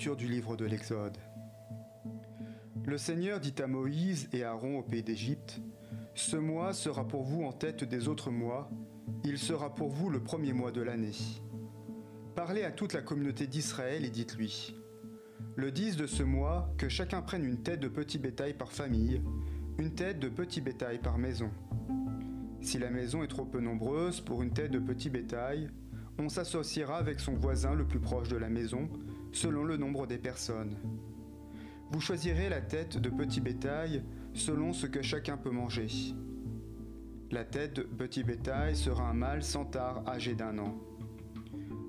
Du livre de l'Exode. Le Seigneur dit à Moïse et à Aaron au pays d'Égypte, Ce mois sera pour vous en tête des autres mois, il sera pour vous le premier mois de l'année. Parlez à toute la communauté d'Israël et dites-lui, Le 10 de ce mois, que chacun prenne une tête de petit bétail par famille, une tête de petit bétail par maison. Si la maison est trop peu nombreuse pour une tête de petit bétail, on s'associera avec son voisin le plus proche de la maison, selon le nombre des personnes. Vous choisirez la tête de petit bétail selon ce que chacun peut manger. La tête de petit bétail sera un mâle tard âgé d'un an.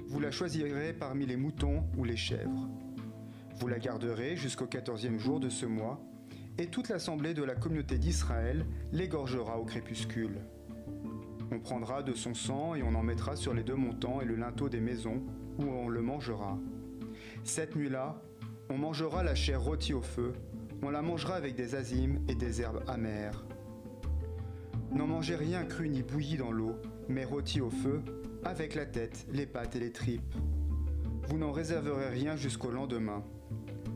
Vous la choisirez parmi les moutons ou les chèvres. Vous la garderez jusqu'au quatorzième jour de ce mois, et toute l'assemblée de la communauté d'Israël l'égorgera au crépuscule. On prendra de son sang et on en mettra sur les deux montants et le linteau des maisons, où on le mangera. Cette nuit-là, on mangera la chair rôtie au feu, on la mangera avec des azimes et des herbes amères. N'en mangez rien cru ni bouilli dans l'eau, mais rôti au feu, avec la tête, les pattes et les tripes. Vous n'en réserverez rien jusqu'au lendemain.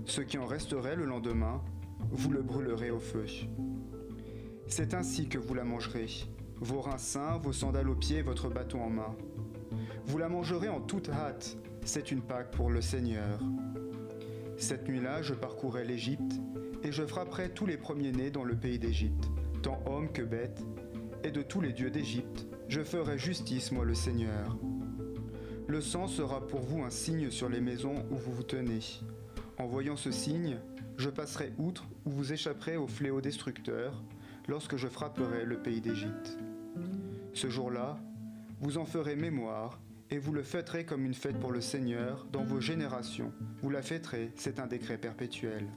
Ce qui en resterait le lendemain, vous le brûlerez au feu. C'est ainsi que vous la mangerez, vos reins sains, vos sandales aux pieds, votre bâton en main. Vous la mangerez en toute hâte, c'est une Pâque pour le Seigneur. Cette nuit-là, je parcourrai l'Égypte, et je frapperai tous les premiers-nés dans le pays d'Égypte, tant hommes que bêtes, et de tous les dieux d'Égypte, je ferai justice, moi le Seigneur. Le sang sera pour vous un signe sur les maisons où vous vous tenez. En voyant ce signe, je passerai outre où vous échapperez au fléau destructeur, lorsque je frapperai le pays d'Égypte. Ce jour-là, vous en ferez mémoire, et vous le fêterez comme une fête pour le Seigneur dans vos générations. Vous la fêterez, c'est un décret perpétuel.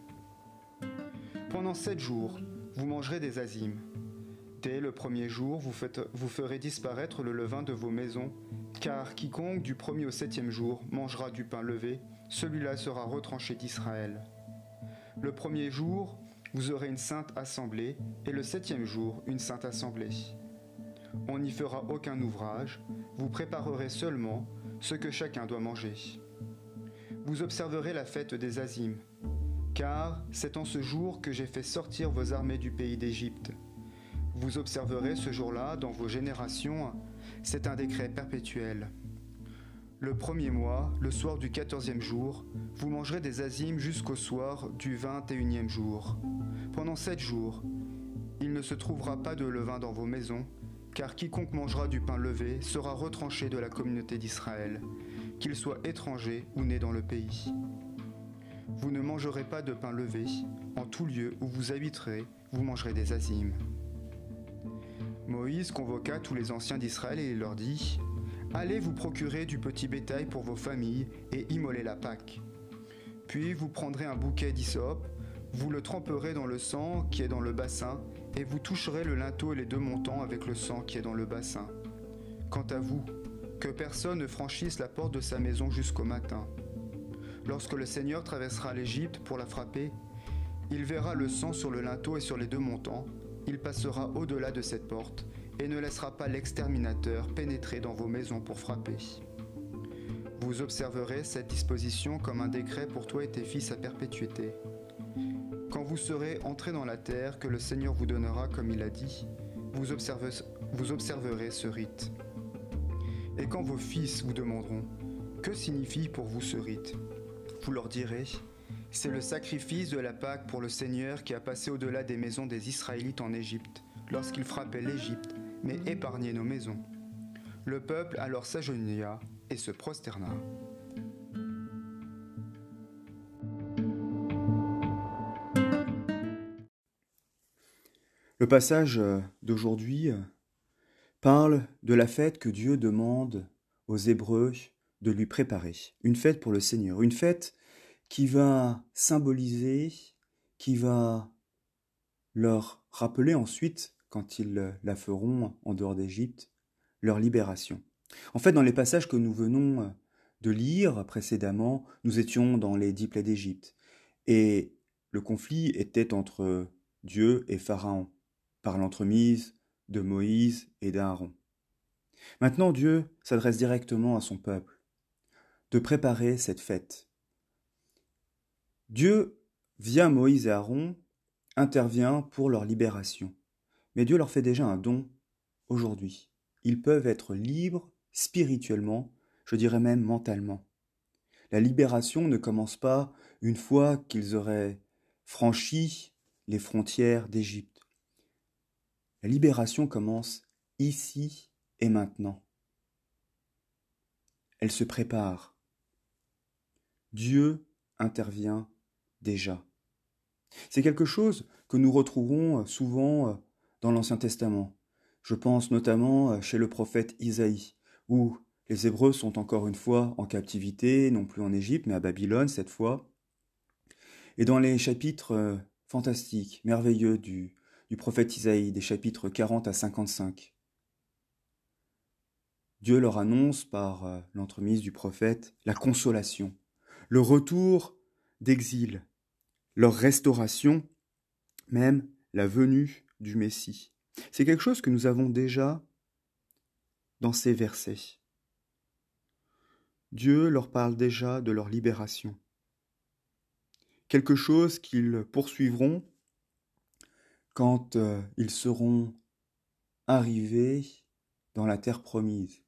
Pendant sept jours, vous mangerez des azimes. Dès le premier jour, vous, vous ferez disparaître le levain de vos maisons, car quiconque du premier au septième jour mangera du pain levé, celui-là sera retranché d'Israël. Le premier jour, vous aurez une sainte assemblée, et le septième jour, une sainte assemblée. On n'y fera aucun ouvrage, vous préparerez seulement ce que chacun doit manger. Vous observerez la fête des Azimes, car c'est en ce jour que j'ai fait sortir vos armées du pays d'Égypte. Vous observerez ce jour-là dans vos générations, c'est un décret perpétuel. Le premier mois, le soir du quatorzième jour, vous mangerez des azimes jusqu'au soir du vingt et unième jour. Pendant sept jours, il ne se trouvera pas de levain dans vos maisons, car quiconque mangera du pain levé sera retranché de la communauté d'Israël, qu'il soit étranger ou né dans le pays. Vous ne mangerez pas de pain levé, en tout lieu où vous habiterez, vous mangerez des azimes. Moïse convoqua tous les anciens d'Israël et leur dit Allez vous procurer du petit bétail pour vos familles et immolez la Pâque. Puis vous prendrez un bouquet d'hysope, vous le tremperez dans le sang qui est dans le bassin, et vous toucherez le linteau et les deux montants avec le sang qui est dans le bassin. Quant à vous, que personne ne franchisse la porte de sa maison jusqu'au matin. Lorsque le Seigneur traversera l'Égypte pour la frapper, il verra le sang sur le linteau et sur les deux montants, il passera au-delà de cette porte et ne laissera pas l'exterminateur pénétrer dans vos maisons pour frapper. Vous observerez cette disposition comme un décret pour toi et tes fils à perpétuité. Quand vous serez entrés dans la terre que le Seigneur vous donnera comme il a dit, vous, observerez ce rite. Et quand vos fils vous demanderont, que signifie pour vous ce rite? Vous leur direz, c'est le sacrifice de la Pâque pour le Seigneur qui a passé au-delà des maisons des Israélites en Égypte, lorsqu'il frappait l'Égypte, mais épargnait nos maisons. Le peuple alors s'agenouilla et se prosterna. Le passage euh, d'aujourd'hui euh, parle de la fête que Dieu demande aux Hébreux de lui préparer. Une fête pour le Seigneur. Une fête qui va symboliser, qui va leur rappeler ensuite, quand ils la feront en dehors d'Égypte, leur libération. En fait, dans les passages que nous venons euh, de lire précédemment, nous étions dans les dix plaies d'Égypte. Et le conflit était entre Dieu et Pharaon par l'entremise de Moïse et d'Aaron. Maintenant Dieu s'adresse directement à son peuple, de préparer cette fête. Dieu, via Moïse et Aaron, intervient pour leur libération. Mais Dieu leur fait déjà un don aujourd'hui. Ils peuvent être libres spirituellement, je dirais même mentalement. La libération ne commence pas une fois qu'ils auraient franchi les frontières d'Égypte. La libération commence ici et maintenant. Elle se prépare. Dieu intervient déjà. C'est quelque chose que nous retrouverons souvent dans l'Ancien Testament. Je pense notamment chez le prophète Isaïe, où les Hébreux sont encore une fois en captivité, non plus en Égypte, mais à Babylone cette fois. Et dans les chapitres euh, fantastiques, merveilleux du, du prophète Isaïe, des chapitres 40 à 55, Dieu leur annonce par euh, l'entremise du prophète la consolation, le retour d'exil, leur restauration, même la venue du Messie. C'est quelque chose que nous avons déjà dans ces versets. Dieu leur parle déjà de leur libération. Quelque chose qu'ils poursuivront quand euh, ils seront arrivés dans la terre promise.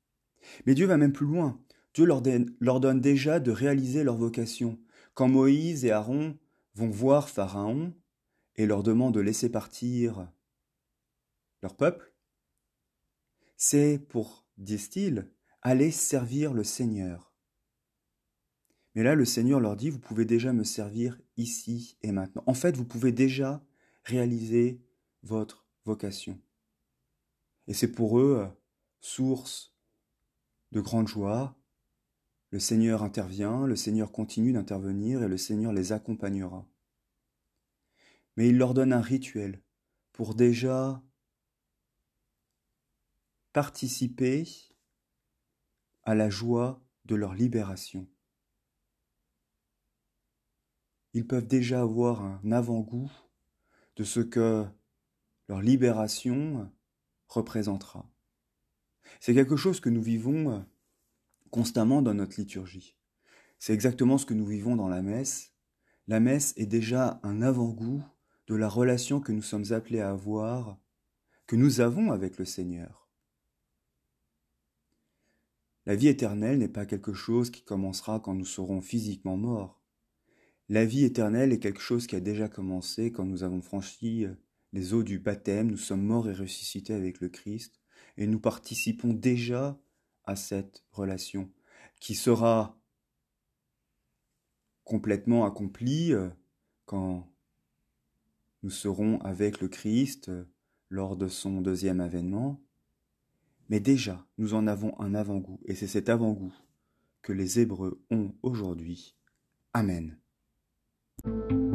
Mais Dieu va même plus loin. Dieu leur, leur donne déjà de réaliser leur vocation. Quand Moïse et Aaron vont voir Pharaon et leur demandent de laisser partir leur peuple, c'est pour, disent-ils, aller servir le Seigneur. Mais là, le Seigneur leur dit, vous pouvez déjà me servir ici et maintenant. En fait, vous pouvez déjà réaliser votre vocation. Et c'est pour eux euh, source de grande joie. Le Seigneur intervient, le Seigneur continue d'intervenir et le Seigneur les accompagnera. Mais il leur donne un rituel pour déjà participer à la joie de leur libération ils peuvent déjà avoir un avant-goût de ce que leur libération représentera. C'est quelque chose que nous vivons constamment dans notre liturgie. C'est exactement ce que nous vivons dans la messe. La messe est déjà un avant-goût de la relation que nous sommes appelés à avoir, que nous avons avec le Seigneur. La vie éternelle n'est pas quelque chose qui commencera quand nous serons physiquement morts. La vie éternelle est quelque chose qui a déjà commencé quand nous avons franchi euh, les eaux du baptême, nous sommes morts et ressuscités avec le Christ, et nous participons déjà à cette relation qui sera complètement accomplie euh, quand nous serons avec le Christ euh, lors de son deuxième avènement. Mais déjà, nous en avons un avant-goût, et c'est cet avant-goût que les Hébreux ont aujourd'hui. Amen. Thank you.